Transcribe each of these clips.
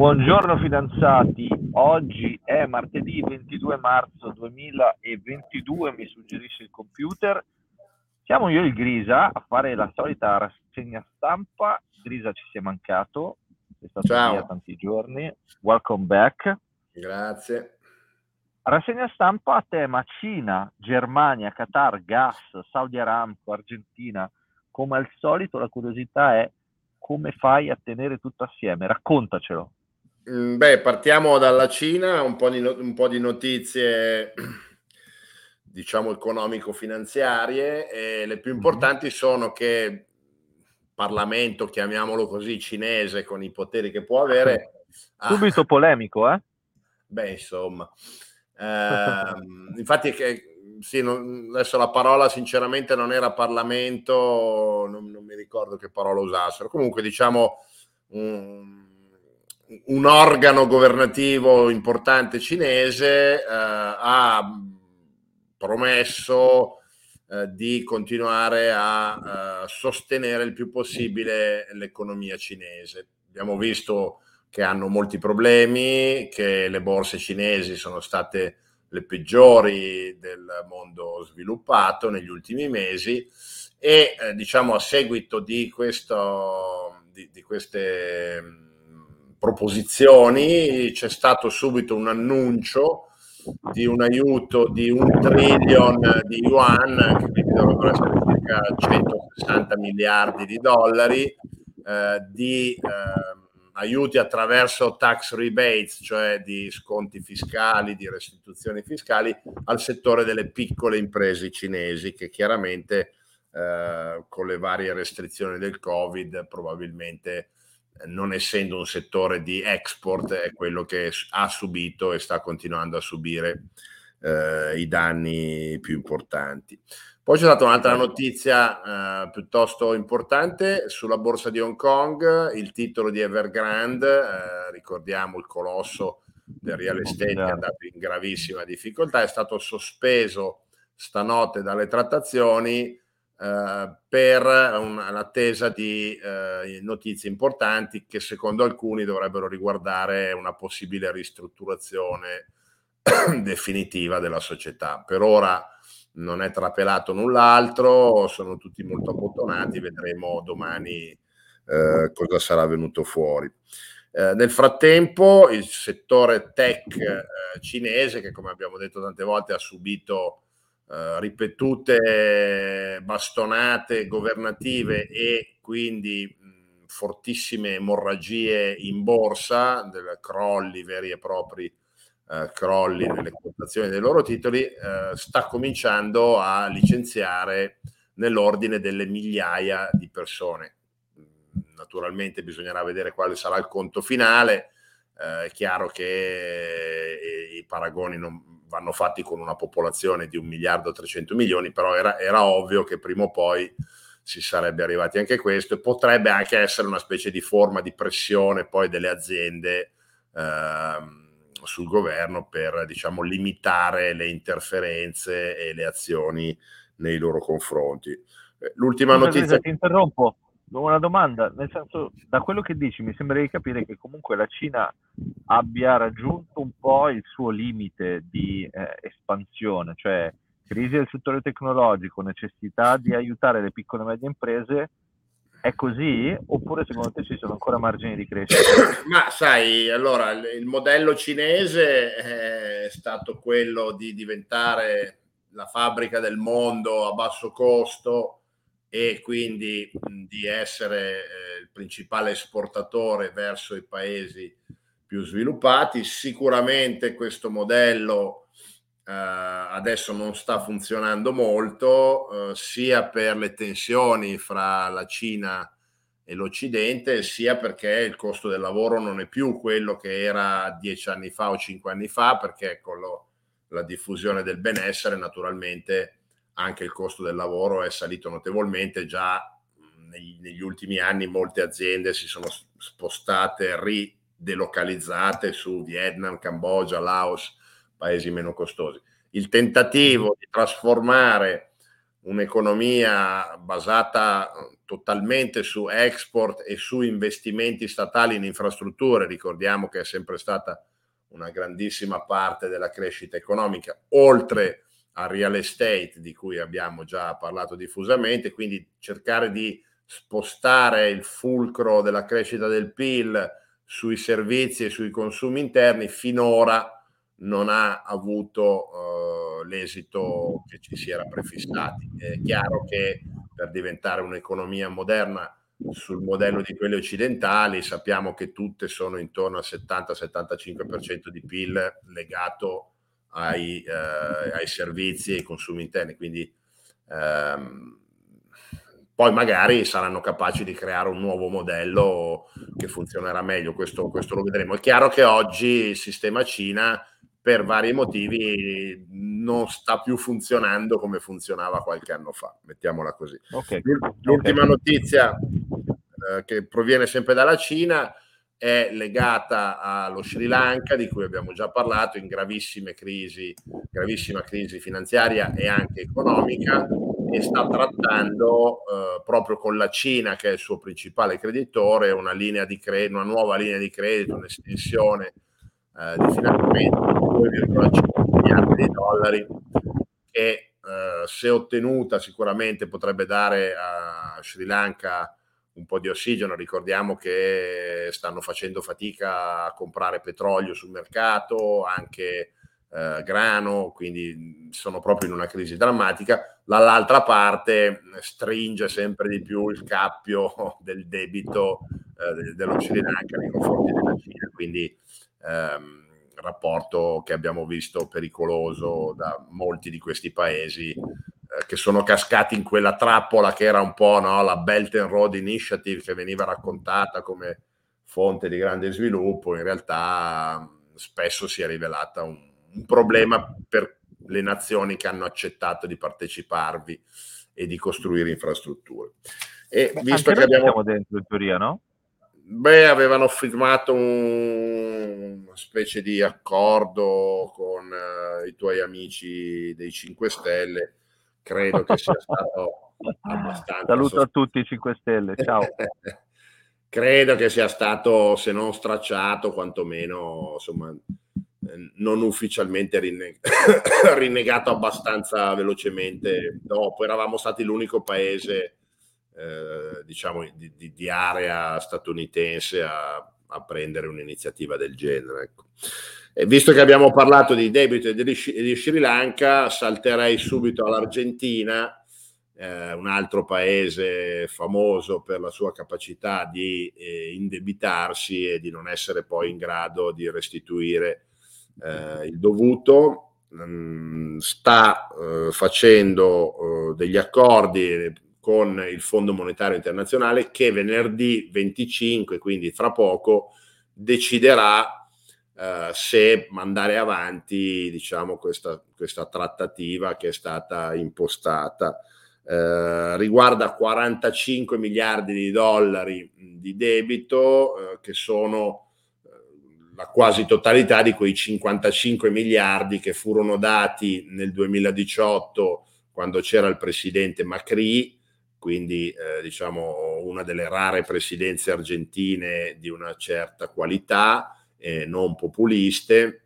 Buongiorno fidanzati, oggi è martedì 22 marzo 2022, mi suggerisce il computer. Siamo io e il Grisa a fare la solita rassegna stampa. Grisa ci si è mancato, è stato Ciao. via tanti giorni. Welcome back. Grazie. Rassegna stampa a tema Cina, Germania, Qatar, gas, Saudi Aramco, Argentina. Come al solito la curiosità è come fai a tenere tutto assieme? Raccontacelo. Mm, Beh, partiamo dalla Cina, un po' di, no- un po' di notizie, diciamo, economico-finanziarie. E le più importanti sono che il Parlamento, chiamiamolo così, cinese, con i poteri che può avere... Subito polemico, eh? Beh, insomma. Ehm, infatti, che, sì, non- adesso la parola sinceramente non era Parlamento, non, non mi ricordo che parola usassero. Comunque, diciamo, un, un organo governativo importante cinese eh, ha promesso eh, di continuare a eh, sostenere il più possibile l'economia cinese. Abbiamo visto che hanno molti problemi, che le borse cinesi sono state le peggiori del mondo sviluppato negli ultimi mesi e eh, diciamo a seguito di, questo, di, di queste proposizioni c'è stato subito un annuncio di un aiuto di un trillion di yuan, che quindi dovrebbero essere circa 160 miliardi di dollari, eh, di eh, aiuti attraverso tax rebates, cioè di sconti fiscali, di restituzioni fiscali al settore delle piccole imprese cinesi che chiaramente eh, con le varie restrizioni del Covid probabilmente non essendo un settore di export è quello che ha subito e sta continuando a subire eh, i danni più importanti. Poi c'è stata un'altra notizia eh, piuttosto importante sulla borsa di Hong Kong, il titolo di Evergrande, eh, ricordiamo il colosso del real estate che è andato in gravissima difficoltà, è stato sospeso stanotte dalle trattazioni eh, per un- l'attesa di eh, notizie importanti che secondo alcuni dovrebbero riguardare una possibile ristrutturazione definitiva della società. Per ora non è trapelato null'altro, sono tutti molto abbottonati, vedremo domani eh, cosa sarà venuto fuori. Eh, nel frattempo il settore tech eh, cinese, che come abbiamo detto tante volte ha subito eh, ripetute bastonate governative e quindi mh, fortissime emorragie in borsa, del crolli veri e propri eh, crolli nelle quotazioni dei loro titoli, eh, sta cominciando a licenziare nell'ordine delle migliaia di persone. Naturalmente bisognerà vedere quale sarà il conto finale. Eh, è chiaro che eh, i paragoni non vanno fatti con una popolazione di un miliardo e 300 milioni, però era, era ovvio che prima o poi si sarebbe arrivati anche questo e potrebbe anche essere una specie di forma di pressione poi delle aziende ehm, sul governo per diciamo limitare le interferenze e le azioni nei loro confronti. Eh, L'ultima Scusa, notizia ti interrompo. Una domanda, nel senso, da quello che dici mi sembra di capire che comunque la Cina abbia raggiunto un po' il suo limite di eh, espansione, cioè crisi del settore tecnologico, necessità di aiutare le piccole e medie imprese. È così? Oppure secondo te ci sono ancora margini di crescita? Ma sai, allora il modello cinese è stato quello di diventare la fabbrica del mondo a basso costo e quindi di essere eh, il principale esportatore verso i paesi più sviluppati. Sicuramente questo modello eh, adesso non sta funzionando molto, eh, sia per le tensioni fra la Cina e l'Occidente, sia perché il costo del lavoro non è più quello che era dieci anni fa o cinque anni fa, perché con lo- la diffusione del benessere naturalmente anche il costo del lavoro è salito notevolmente, già negli, negli ultimi anni molte aziende si sono spostate, ridelocalizzate su Vietnam, Cambogia, Laos, paesi meno costosi. Il tentativo di trasformare un'economia basata totalmente su export e su investimenti statali in infrastrutture, ricordiamo che è sempre stata una grandissima parte della crescita economica, oltre al real estate di cui abbiamo già parlato diffusamente, quindi cercare di spostare il fulcro della crescita del PIL sui servizi e sui consumi interni finora non ha avuto uh, l'esito che ci si era prefissati. È chiaro che per diventare un'economia moderna sul modello di quelle occidentali sappiamo che tutte sono intorno al 70-75% di PIL legato ai, eh, ai, servizi e ai consumi interni, quindi ehm, poi magari saranno capaci di creare un nuovo modello che funzionerà meglio, questo, questo lo vedremo. È chiaro che oggi il sistema Cina per vari motivi non sta più funzionando come funzionava qualche anno fa, mettiamola così. Okay. L'ultima okay. notizia eh, che proviene sempre dalla Cina è legata allo Sri Lanka, di cui abbiamo già parlato, in gravissime crisi, gravissima crisi finanziaria e anche economica, e sta trattando eh, proprio con la Cina, che è il suo principale creditore, una, linea di credito, una nuova linea di credito, un'estensione eh, di finanziamento di 2,5 miliardi di dollari che eh, se ottenuta sicuramente potrebbe dare a Sri Lanka un po' di ossigeno. Ricordiamo che stanno facendo fatica a comprare petrolio sul mercato, anche eh, grano, quindi sono proprio in una crisi drammatica. Dall'altra parte stringe sempre di più il cappio del debito eh, dello Sri Lanka nei confronti della Cina, quindi ehm, rapporto che abbiamo visto pericoloso da molti di questi paesi che sono cascati in quella trappola che era un po' no, la Belt and Road Initiative che veniva raccontata come fonte di grande sviluppo, in realtà spesso si è rivelata un, un problema per le nazioni che hanno accettato di parteciparvi e di costruire infrastrutture. E Beh, visto che abbiamo... dentro in teoria, no? Beh, avevano firmato un, una specie di accordo con uh, i tuoi amici dei 5 Stelle. Credo che sia stato abbastanza. Saluto sost... a tutti i 5 Stelle, ciao. Credo che sia stato, se non stracciato, quantomeno insomma, non ufficialmente rinneg- rinnegato abbastanza velocemente dopo. Eravamo stati l'unico paese eh, diciamo di, di, di, area statunitense a, a, prendere un'iniziativa del genere. Ecco. E visto che abbiamo parlato di debito e di, Sri Lanka, salterei subito all'Argentina, eh, un altro paese famoso per la sua capacità di eh, indebitarsi e di non essere poi in grado di restituire eh, il dovuto. Mm, sta eh, facendo degli accordi con il Fondo Monetario Internazionale che venerdì 25, quindi fra poco, deciderà eh, se mandare avanti diciamo, questa, questa, trattativa che è stata impostata. Eh, riguarda 45 miliardi di dollari di debito eh, che sono eh, la quasi totalità di quei 55 miliardi che furono dati nel 2018 quando c'era il presidente Macri quindi eh, diciamo una delle rare presidenze argentine di una certa qualità, eh, non populiste.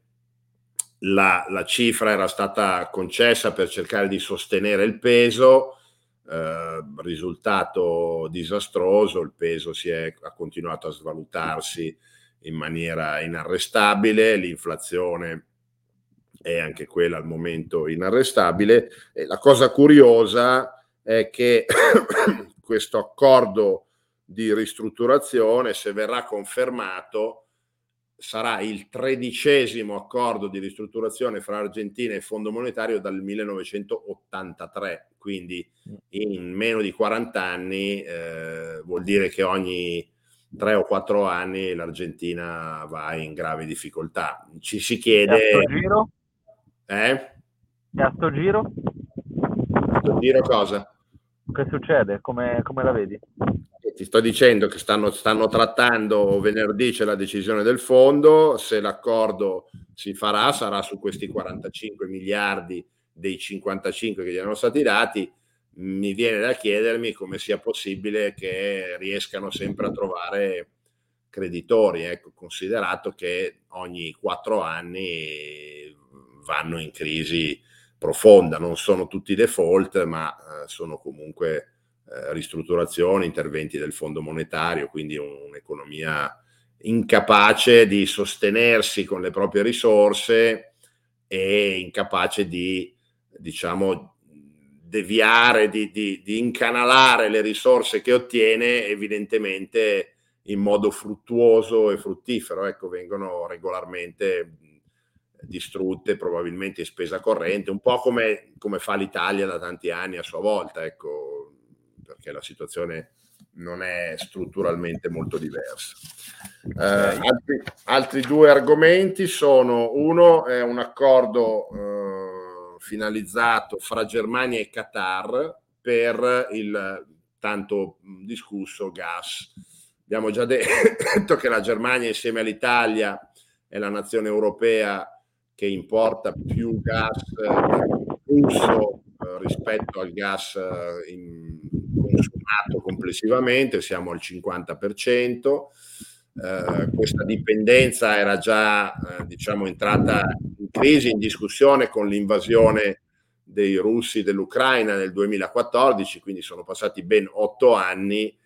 La, la, cifra era stata concessa per cercare di sostenere il peso, eh, risultato disastroso, il peso è, ha continuato a svalutarsi in maniera inarrestabile, l'inflazione è anche quella al momento inarrestabile. E la cosa curiosa è che questo accordo di ristrutturazione, se verrà confermato, sarà il tredicesimo accordo di ristrutturazione fra Argentina e Fondo Monetario dal 1983, quindi mm. in meno di 40 anni eh, vuol dire che ogni tre o quattro anni l'Argentina va in grave difficoltà. Ci si chiede... E a sto giro? Eh? E a sto giro? A sto giro cosa? Che succede? Come, come la vedi? Ti sto dicendo che stanno, stanno, trattando venerdì c'è la decisione del fondo, se l'accordo si farà sarà su questi 45 miliardi dei 55 che gli erano stati dati, mi viene da chiedermi come sia possibile che riescano sempre a trovare creditori, ecco, considerato che ogni quattro anni vanno in crisi profonda, non sono tutti default, ma eh, sono comunque eh, ristrutturazioni, interventi del Fondo Monetario, quindi un'economia incapace di sostenersi con le proprie risorse e incapace di, diciamo, deviare, di, di, di incanalare le risorse che ottiene evidentemente in modo fruttuoso e fruttifero. Ecco, vengono regolarmente distrutte probabilmente in spesa corrente, un po' come, come fa l'Italia da tanti anni a sua volta, ecco, perché la situazione non è strutturalmente molto diversa. Eh, altri, altri, due argomenti sono, uno è un accordo eh, finalizzato fra Germania e Qatar per il tanto discusso gas. Abbiamo già detto che la Germania insieme all'Italia è la nazione europea che importa più gas russo eh, rispetto al gas eh, in, consumato complessivamente, siamo al 50%. Eh, questa dipendenza era già eh, diciamo entrata in crisi, in discussione con l'invasione dei russi dell'Ucraina nel 2014, quindi sono passati ben otto anni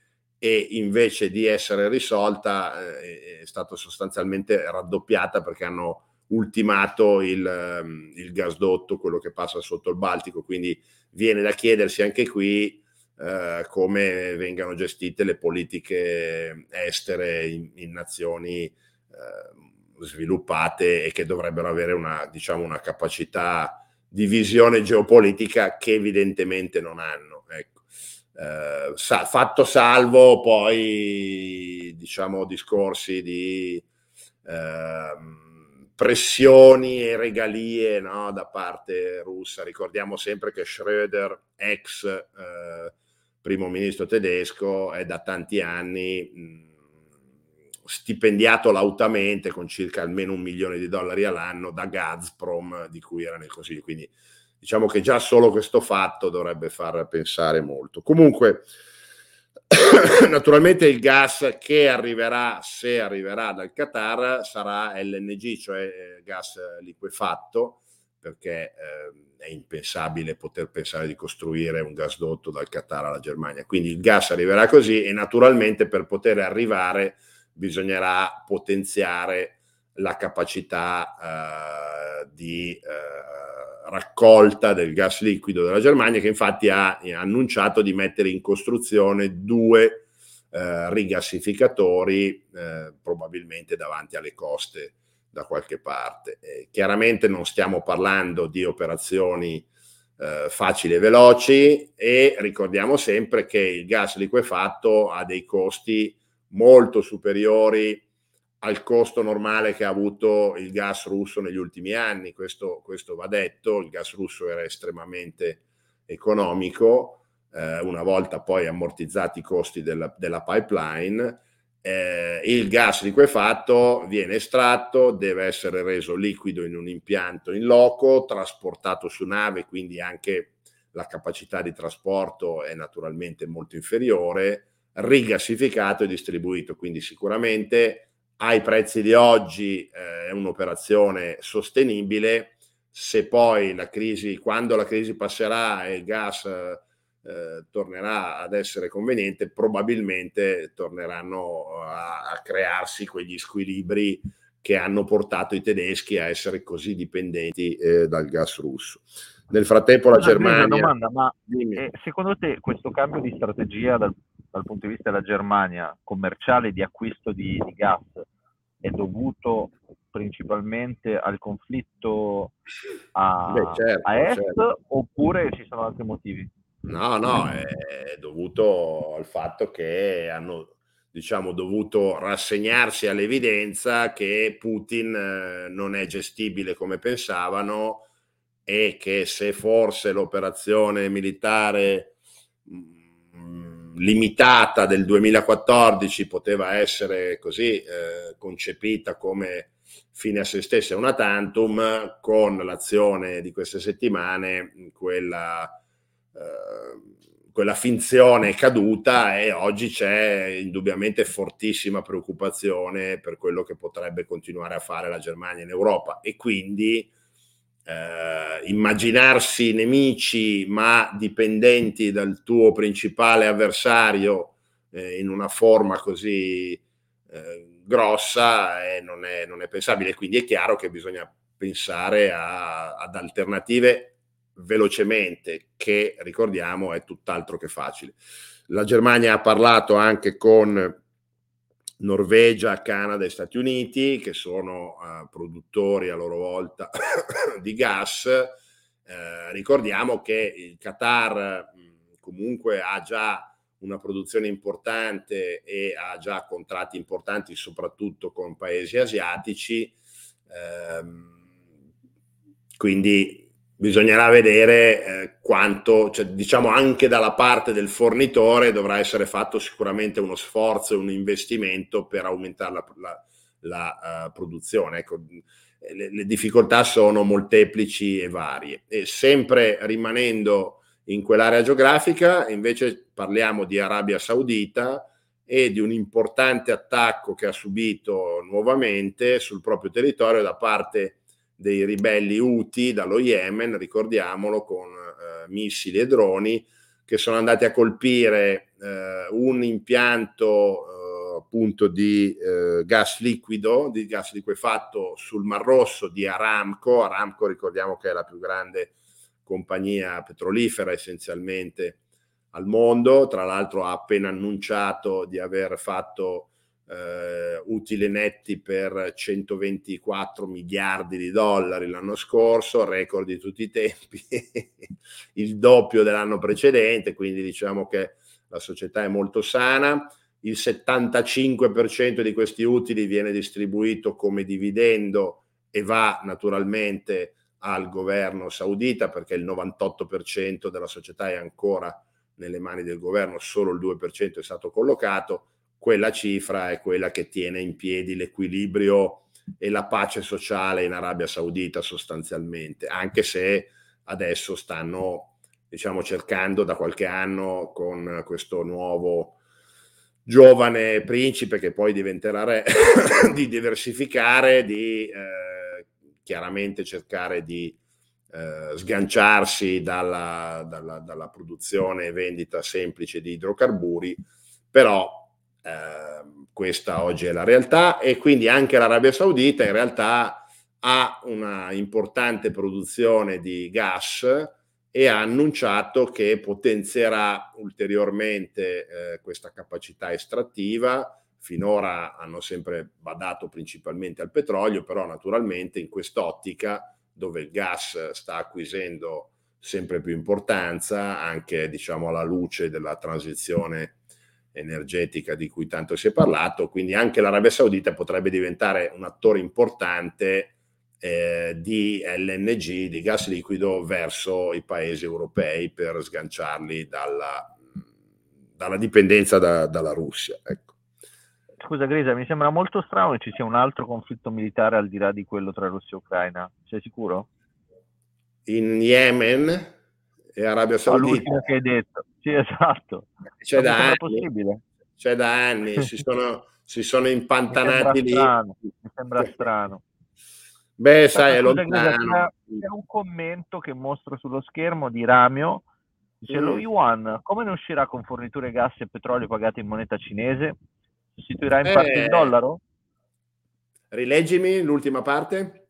e invece di essere risolta eh, è stata sostanzialmente raddoppiata perché hanno ultimato il, ehm, il, gasdotto, quello che passa sotto il Baltico, quindi viene da chiedersi anche qui eh, come vengano gestite le politiche estere in, in nazioni eh, sviluppate e che dovrebbero avere una, diciamo, una capacità di visione geopolitica che evidentemente non hanno. Ecco. Eh, sa, fatto salvo poi diciamo discorsi di eh, pressioni e regalie no, da parte russa. Ricordiamo sempre che Schröder, ex eh, primo ministro tedesco, è da tanti anni mh, stipendiato lautamente con circa almeno un milione di dollari all'anno da Gazprom, di cui era nel Consiglio. Quindi diciamo che già solo questo fatto dovrebbe far pensare molto. Comunque, Naturalmente il gas che arriverà, se arriverà dal Qatar, sarà LNG, cioè eh, gas liquefatto, perché eh, è impensabile poter pensare di costruire un gasdotto dal Qatar alla Germania. Quindi il gas arriverà così e naturalmente per poter arrivare bisognerà potenziare la capacità eh, di eh, raccolta del gas liquido della Germania, che infatti ha annunciato di mettere in costruzione due eh, rigassificatori, eh, probabilmente davanti alle coste da qualche parte. Eh, chiaramente non stiamo parlando di operazioni eh, facili e veloci e ricordiamo sempre che il gas liquefatto ha dei costi molto superiori al costo normale che ha avuto il gas russo negli ultimi anni, questo, questo va detto, il gas russo era estremamente economico, eh, una volta poi ammortizzati i costi della, della pipeline, eh, il gas liquefatto viene estratto, deve essere reso liquido in un impianto in loco, trasportato su nave, quindi anche la capacità di trasporto è naturalmente molto inferiore, rigassificato e distribuito, quindi sicuramente ai prezzi di oggi eh, è un'operazione sostenibile. Se poi la crisi, quando la crisi passerà e il gas eh, tornerà ad essere conveniente, probabilmente torneranno a, a, crearsi quegli squilibri che hanno portato i tedeschi a essere così dipendenti eh, dal gas russo. Nel frattempo la Germania... Una domanda, ma eh, secondo te questo cambio di strategia dal dal punto di vista della Germania commerciale di acquisto di, di gas è dovuto principalmente al conflitto a, Beh, certo, a est certo. oppure ci sono altri motivi? No, no, è dovuto al fatto che hanno diciamo, dovuto rassegnarsi all'evidenza che Putin eh, non è gestibile come pensavano e che se forse l'operazione militare limitata del 2014 poteva essere così eh, concepita come fine a se stessa una tantum, con l'azione di queste settimane, quella quella finzione è caduta e oggi c'è indubbiamente fortissima preoccupazione per quello che potrebbe continuare a fare la Germania in Europa e quindi eh, immaginarsi nemici ma dipendenti dal tuo principale avversario eh, in una forma così eh, grossa eh, non, è, non, è, pensabile. Quindi è chiaro che bisogna pensare a, ad alternative velocemente, che ricordiamo è tutt'altro che facile. La Germania ha parlato anche con Norvegia, Canada e Stati Uniti, che sono uh, produttori a loro volta di gas. Eh, ricordiamo che il Qatar mh, comunque ha già una produzione importante e ha già contratti importanti soprattutto con paesi asiatici. Eh, quindi bisognerà vedere eh, quanto, cioè, diciamo anche dalla parte del fornitore dovrà essere fatto sicuramente uno sforzo e un investimento per aumentare la, la, la uh, produzione. Ecco, le, le, difficoltà sono molteplici e varie. E sempre rimanendo in quell'area geografica, invece parliamo di Arabia Saudita e di un importante attacco che ha subito nuovamente sul proprio territorio da parte dei ribelli Houthi dallo Yemen, ricordiamolo, con eh, missili e droni che sono andati a colpire eh, un impianto eh, appunto di eh, gas liquido, di gas liquefatto sul Mar Rosso di Aramco. Aramco ricordiamo che è la più grande compagnia petrolifera essenzialmente al mondo, tra l'altro ha appena annunciato di aver fatto eh, utili netti per 124 miliardi di dollari l'anno scorso, record di tutti i tempi, il doppio dell'anno precedente, quindi diciamo che la società è molto sana. Il 75% di questi utili viene distribuito come dividendo e va naturalmente al governo saudita perché il 98% della società è ancora nelle mani del governo, solo il 2% è stato collocato quella cifra è quella che tiene in piedi l'equilibrio e la pace sociale in Arabia Saudita sostanzialmente, anche se adesso stanno diciamo cercando da qualche anno con questo nuovo giovane principe che poi diventerà re di diversificare, di eh, chiaramente cercare di eh, sganciarsi dalla, dalla, dalla produzione e vendita semplice di idrocarburi, però Ehm, questa oggi è la realtà e quindi anche l'Arabia Saudita in realtà ha una importante produzione di gas e ha annunciato che potenzierà ulteriormente eh, questa capacità estrattiva. Finora hanno sempre badato principalmente al petrolio, però naturalmente in quest'ottica dove il gas sta acquisendo sempre più importanza, anche diciamo alla luce della transizione energetica di cui tanto si è parlato, quindi anche l'Arabia Saudita potrebbe diventare un attore importante eh, di LNG, di gas liquido, verso i paesi europei per sganciarli dalla, dalla dipendenza da, dalla Russia. Ecco. Scusa Grisa, mi sembra molto strano che ci sia un altro conflitto militare al di là di quello tra Russia e Ucraina. Sei sicuro? In Yemen e Arabia Saudita. Oh, che hai detto. Sì, esatto. C'è da, anni, possibile. c'è da anni, si sono, si sono impantanati mi lì. Strano, mi sembra strano. Beh, sai, è lontano. C'è un commento che mostro sullo schermo di Ramio. Dice, mm. lo yuan come ne uscirà con forniture gas e petrolio pagate in moneta cinese? Sostituirà in eh, parte il eh. dollaro? Rileggimi l'ultima parte.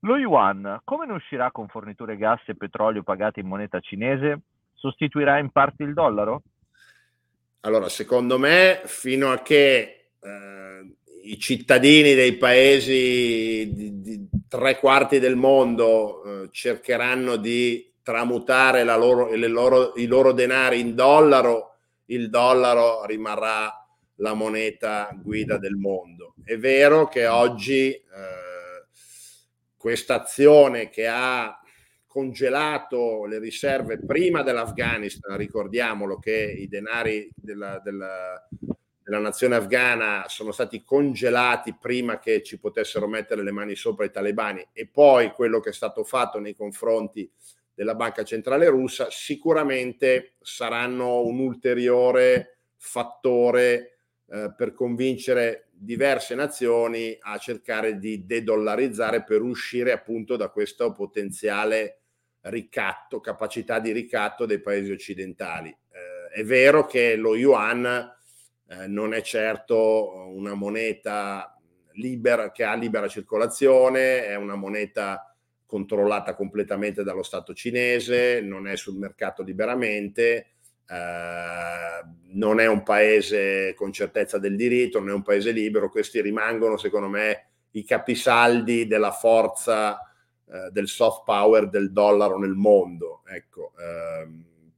Lo yuan come ne uscirà con forniture gas e petrolio pagate in moneta cinese? Sostituirà in parte il dollaro? Allora, secondo me, fino a che eh, i cittadini dei paesi di, di tre quarti del mondo eh, cercheranno di tramutare loro, loro, i loro denari in dollaro, il dollaro rimarrà la moneta guida del mondo. È vero che oggi eh, questa azione che ha congelato le riserve prima dell'Afghanistan, ricordiamolo che i denari della, della, della, nazione afghana sono stati congelati prima che ci potessero mettere le mani sopra i talebani e poi quello che è stato fatto nei confronti della Banca Centrale Russa, sicuramente saranno un ulteriore fattore eh, per convincere diverse nazioni a cercare di dedollarizzare per uscire appunto da questo potenziale ricatto, capacità di ricatto dei paesi occidentali. Eh, è vero che lo yuan eh, non è certo una moneta libera, che ha libera circolazione, è una moneta controllata completamente dallo Stato cinese, non è sul mercato liberamente, eh, non è un paese con certezza del diritto, non è un paese libero, questi rimangono secondo me i capisaldi della forza eh, del soft power del dollaro nel mondo. Ecco. Eh,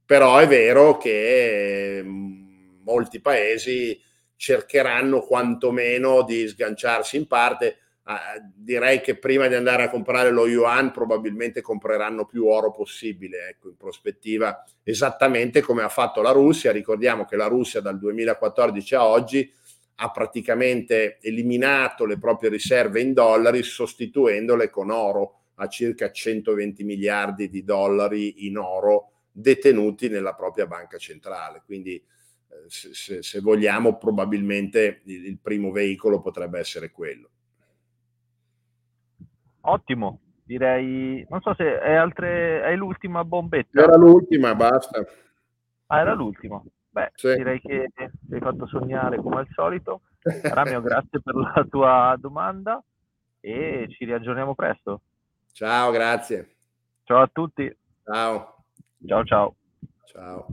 però è vero che mm, molti paesi cercheranno quantomeno di sganciarsi in parte. Uh, direi che prima di andare a comprare lo yuan probabilmente compreranno più oro possibile ecco, in prospettiva esattamente come ha fatto la Russia ricordiamo che la Russia dal 2014 a oggi ha praticamente eliminato le proprie riserve in dollari sostituendole con oro a circa 120 miliardi di dollari in oro detenuti nella propria banca centrale. Quindi, eh, se, se, vogliamo, probabilmente il, il primo veicolo potrebbe essere quello. Ottimo, direi, non so se è, altre, è l'ultima bombetta. Era l'ultima, basta. Ah, era l'ultima. Beh, sì. direi che ti hai fatto sognare come al solito. Ramio, grazie per la tua domanda e ci riaggiorniamo presto. Ciao, grazie. Ciao a tutti. Ciao. Ciao ciao. Ciao.